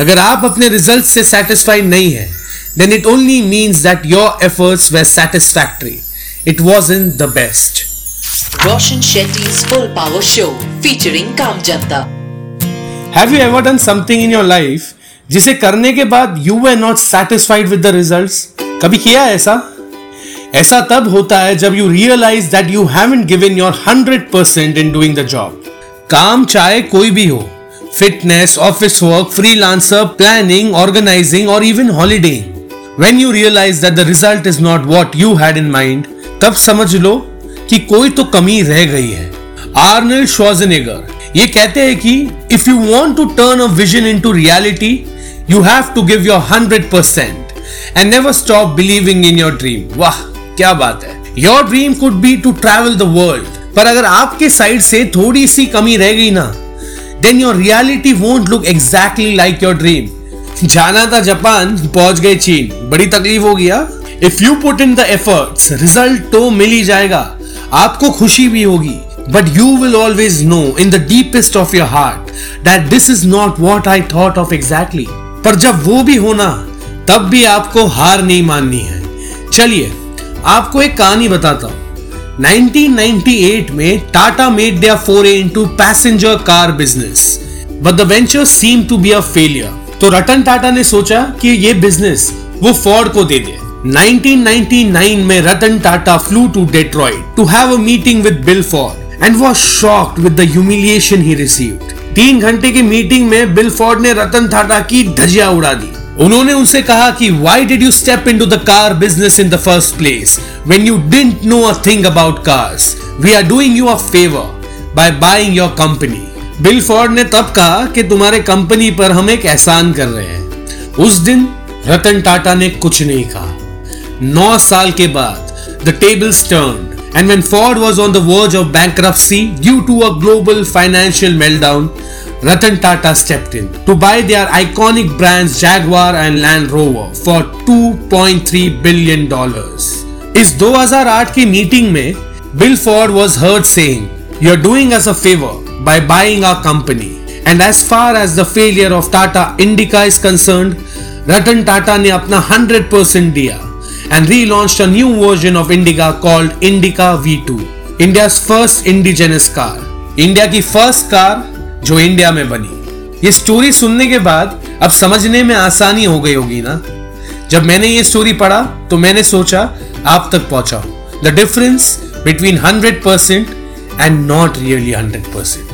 अगर आप अपने रिज़ल्ट से सेटिस्फाइड नहीं है then it only means that your efforts were satisfactory it was in the best Roshan Shetty's Full Power Show featuring Kam Janta. Have you ever done something in your life जिसे करने के बाद you were not satisfied with the results कभी किया है ऐसा? ऐसा तब होता है जब you realise that you haven't given your hundred percent in doing the job काम चाहे कोई भी हो fitness office work free freelancer planning organising और even holidaying when you realize that the result is not what you had in mind, तब समझ लो कि कोई तो कमी रह गई है। आर्नल्ड श्वाजनेगर ये कहते हैं कि if you want to turn a vision into reality you have to give your hundred percent and never stop believing in your dream वाह, क्या बात है। Your dream could be to travel the world पर अगर आपके side से थोड़ी सी कमी रह गई ना then your reality won't look exactly like your dream जाना था जापान, पहुँच गए चीन। बड़ी तकलीफ़ हो? गया if you put in the efforts result तो मिल ही जाएगा। आपको खुशी भी होगी। But you will always know in the deepest of your heart that this is not what I thought of exactly पर जब वो भी होना तब भी आपको हार नहीं माननी है। चलिए, आपको एक कहानी बताता हूँ। 1998 में Tata made their foray into passenger car business but the venture seem to be a failure तो रतन टाटा ने सोचा कि ये बिज़नेस वो फोर्ड को दे दे। 1999 में Ratan Tata flew to Detroit to have a meeting with Bill Ford and was shocked with the humiliation he received तीन घंटे की मीटिंग में बिल फोर्ड ने रतन टाटा की धजिया उड़ा दी। उन्होंने उनसे कहा कि why did you step into the car business in the first place when you didn't know a thing about cars we are doing you a favour by buying your company Bill Ford ने तब कहा कि तुम्हारे company पर हम एक एहसान कर रहे हैं. उस दिन रतन टाटा ने कुछ नहीं कहा। नौ साल के बाद the tables turn and when Ford was on the verge of bankruptcy due to a global financial meltdown, Ratan Tata stepped in to buy their iconic brands Jaguar and Land Rover for 2.3 billion dollars. इस 2008 की meeting में Bill Ford was heard saying, "You're doing us a favor by buying our company." And as far as the failure of Tata Indica is concerned, Ratan Tata ने अपना 100% दिया and relaunched a new version of Indica called Indica V2, India's first indigenous car. India की first car जो India में बनी। ये story सुनने के बाद अब समझने में आसानी हो गई होगी ना? जब मैंने ये स्टोरी पढ़ा तो मैंने सोचा, आप तक पहुँचा the difference between hundred percent and not really hundred percent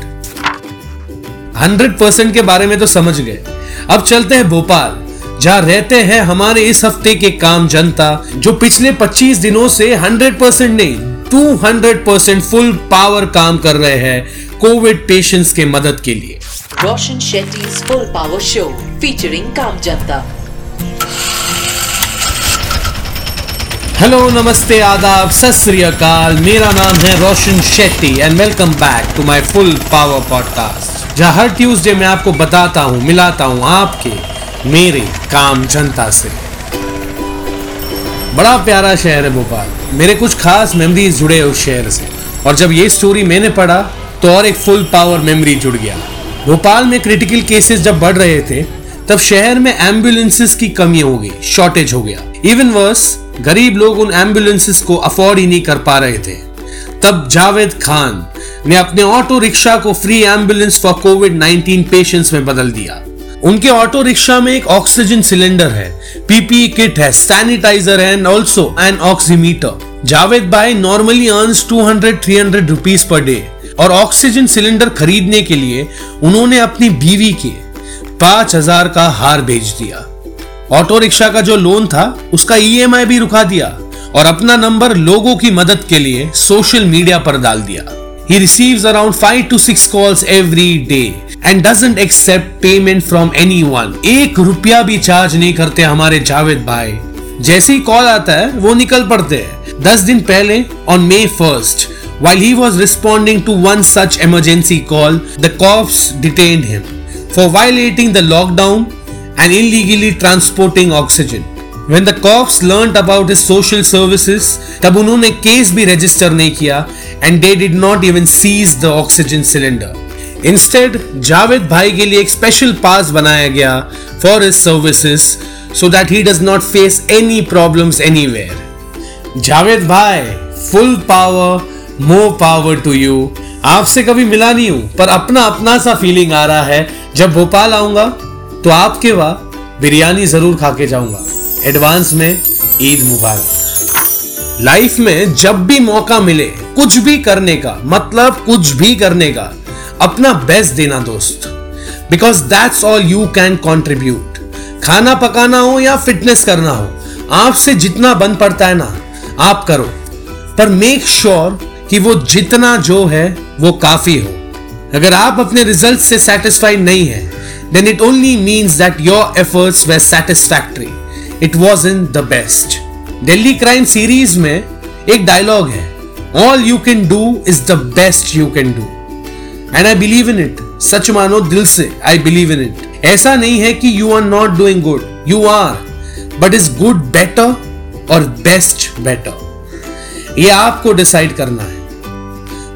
hundred percent के बारे में तो समझ गए। अब चलते हैं भोपाल, जहाँ रहते हैं हमारे इस हफ़्ते के काम जनता, जो पिछले 25 दिनों से 100 परसेंट नहीं 200 परसेंट फुल पावर काम कर रहे हैं कोविड पेशेंट्स के मदद के लिए। Roshan Shetty Full Power Show featuring Kam Janta. Hello नमस्ते आदाब सत अकाल। मेरा नाम है Roshan Shetty and welcome back to my full power podcast जहाँ हर ट्यूसडे मैं आपको बताता हूँ मिलाता हूँ आपके मेरे काम जनता से। बड़ा प्यारा शहर है भोपाल। मेरे कुछ खास मेमोरीज जुड़े उस शहर से। और जब ये स्टोरी मैंने पढ़ा तो और एक फुल पावर मेमोरी जुड़ गया। भोपाल में क्रिटिकल केसेस जब बढ़ रहे थे, तब शहर में एम्बुलेंसेस की कमी हो गई शॉर्टेज हो गया। इवन वर्स गरीब लोग उन एम्बुलेंसेस को अफोर्ड ही नहीं कर पा रहे थे। तब जावेद खान ने अपने ऑटो रिक्शा को free ambulance for covid 19 patients में बदल दिया। उनके ऑटो रिक्शा में एक ऑक्सीजन सिलेंडर है। पीपीई किट है, सैनिटाइजर है and also an oximeter Javed भाई normally earns 200 300 rupees per day और ऑक्सीजन सिलेंडर खरीदने के लिए उन्होंने अपनी बीवी के पाँच हज़ार का हार भेज दिया। ऑटो रिक्शा का जो लोन था, उसका ईएमआई भी रुका दिया। और अपना नंबर लोगों की मदद के लिए सोशल मीडिया पर डाल दिया। He receives around 5 to 6 calls every day and doesn't accept payment from anyone. एक रुपया भी चार्ज नहीं करते हमारे जावेद भाई जैसे ही कॉल आता है वो निकल पड़ते हैं दस दिन पहले on May first while he was responding to one such emergency call the cops detained him for violating the lockdown and illegally transporting oxygen When the cops learnt about his social services, तब उन्होंने case भी register नहीं किया and they did not even seize the oxygen cylinder. Instead Javed भाई के लिए एक special pass बनाया गया for his services so that he does not face any problems anywhere Javed भाई full power more power to you आपसे कभी मिला नहीं हूँ, पर अपना अपना सा फीलिंग आ रहा है। जब भोपाल आऊँगा तो आपके वहाँ बिरयानी ज़रूर खा के जाऊँगा। एडवांस में ईद मुबारक। लाइफ में जब भी मौका मिले, कुछ भी करने का मतलब कुछ भी करने का, अपना बेस्ट देना दोस्त। Because that's all you can contribute खाना पकाना हो या फिटनेस करना हो, आपसे जितना बन पड़ता है ना, आप करो। पर मेक श्योर sure कि वो जितना जो है, वो काफ़ी हो। अगर आप अपने रिज़ल्ट से सेटिस्फाइड नहीं है then it only means that your efforts were satisfactory it was in the best Delhi crime series में एक डायलॉग है all you can do is the best you can do and I believe in it सच मानो दिल से आई believe in it ऐसा नहीं है कि you are not doing good you are but is good better और बेस्ट बेटर ये आपको डिसाइड करना है।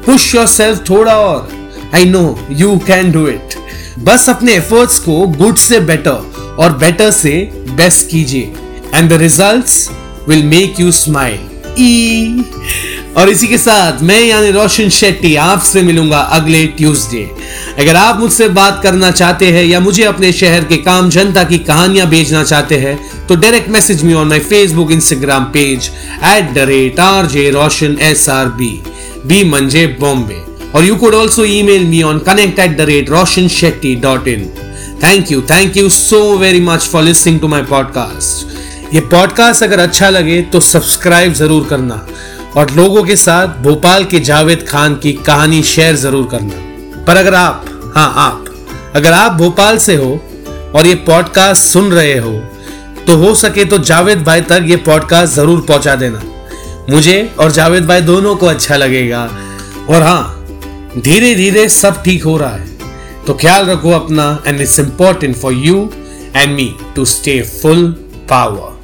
पुश योर सेल्फ थोड़ा और. I know you can do it बस अपने एफर्ट्स को गुड से बेटर और बेटर से बेस्ट कीजिए. And the results will make you smile और इसी के साथ मैं यानी रोशन शेट्टी आपसे मिलूँगा अगले ट्यूसडे। अगर आप मुझसे बात करना चाहते हैं या मुझे अपने शहर के काम जनता की कहानियाँ भेजना चाहते हैं तो direct message me on my Facebook Instagram page at the rate R J Roshan S R B B मंजे बॉम्बे और you could also email me on connect at the rate Roshan Shetty dot in thank you thank you so very much for listening to my podcast ये podcast अगर अच्छा लगे तो subscribe ज़रूर करना और लोगों के साथ भोपाल के जावेद खान की कहानी शेयर ज़रूर करना। पर अगर आप हाँ आप, अगर आप भोपाल से हो और ये पॉडकास्ट सुन रहे हो तो हो सके तो जावेद भाई तक ये पॉडकास्ट ज़रूर पहुँचा देना। मुझे और जावेद भाई दोनों को अच्छा लगेगा और हाँ धीरे धीरे सब ठीक हो रहा है। तो ख्याल रखो अपना and it's important for you and me to stay full power